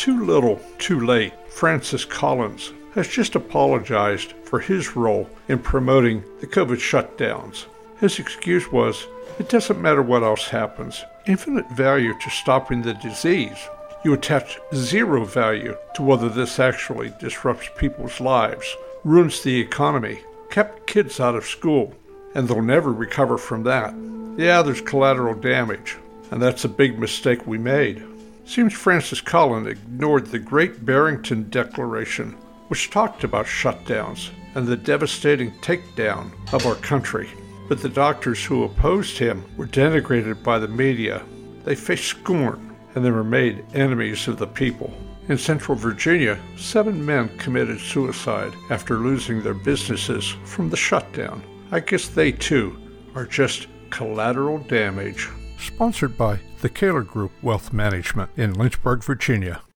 Too little, too late. Francis Collins has just apologized for his role in promoting the COVID shutdowns. His excuse was it doesn't matter what else happens, infinite value to stopping the disease. You attach zero value to whether this actually disrupts people's lives, ruins the economy, kept kids out of school, and they'll never recover from that. Yeah, there's collateral damage, and that's a big mistake we made. Seems Francis Collins ignored the Great Barrington Declaration, which talked about shutdowns and the devastating takedown of our country. But the doctors who opposed him were denigrated by the media. They faced scorn and they were made enemies of the people. In Central Virginia, seven men committed suicide after losing their businesses from the shutdown. I guess they too are just collateral damage. Sponsored by the Kaler Group Wealth Management in Lynchburg, Virginia.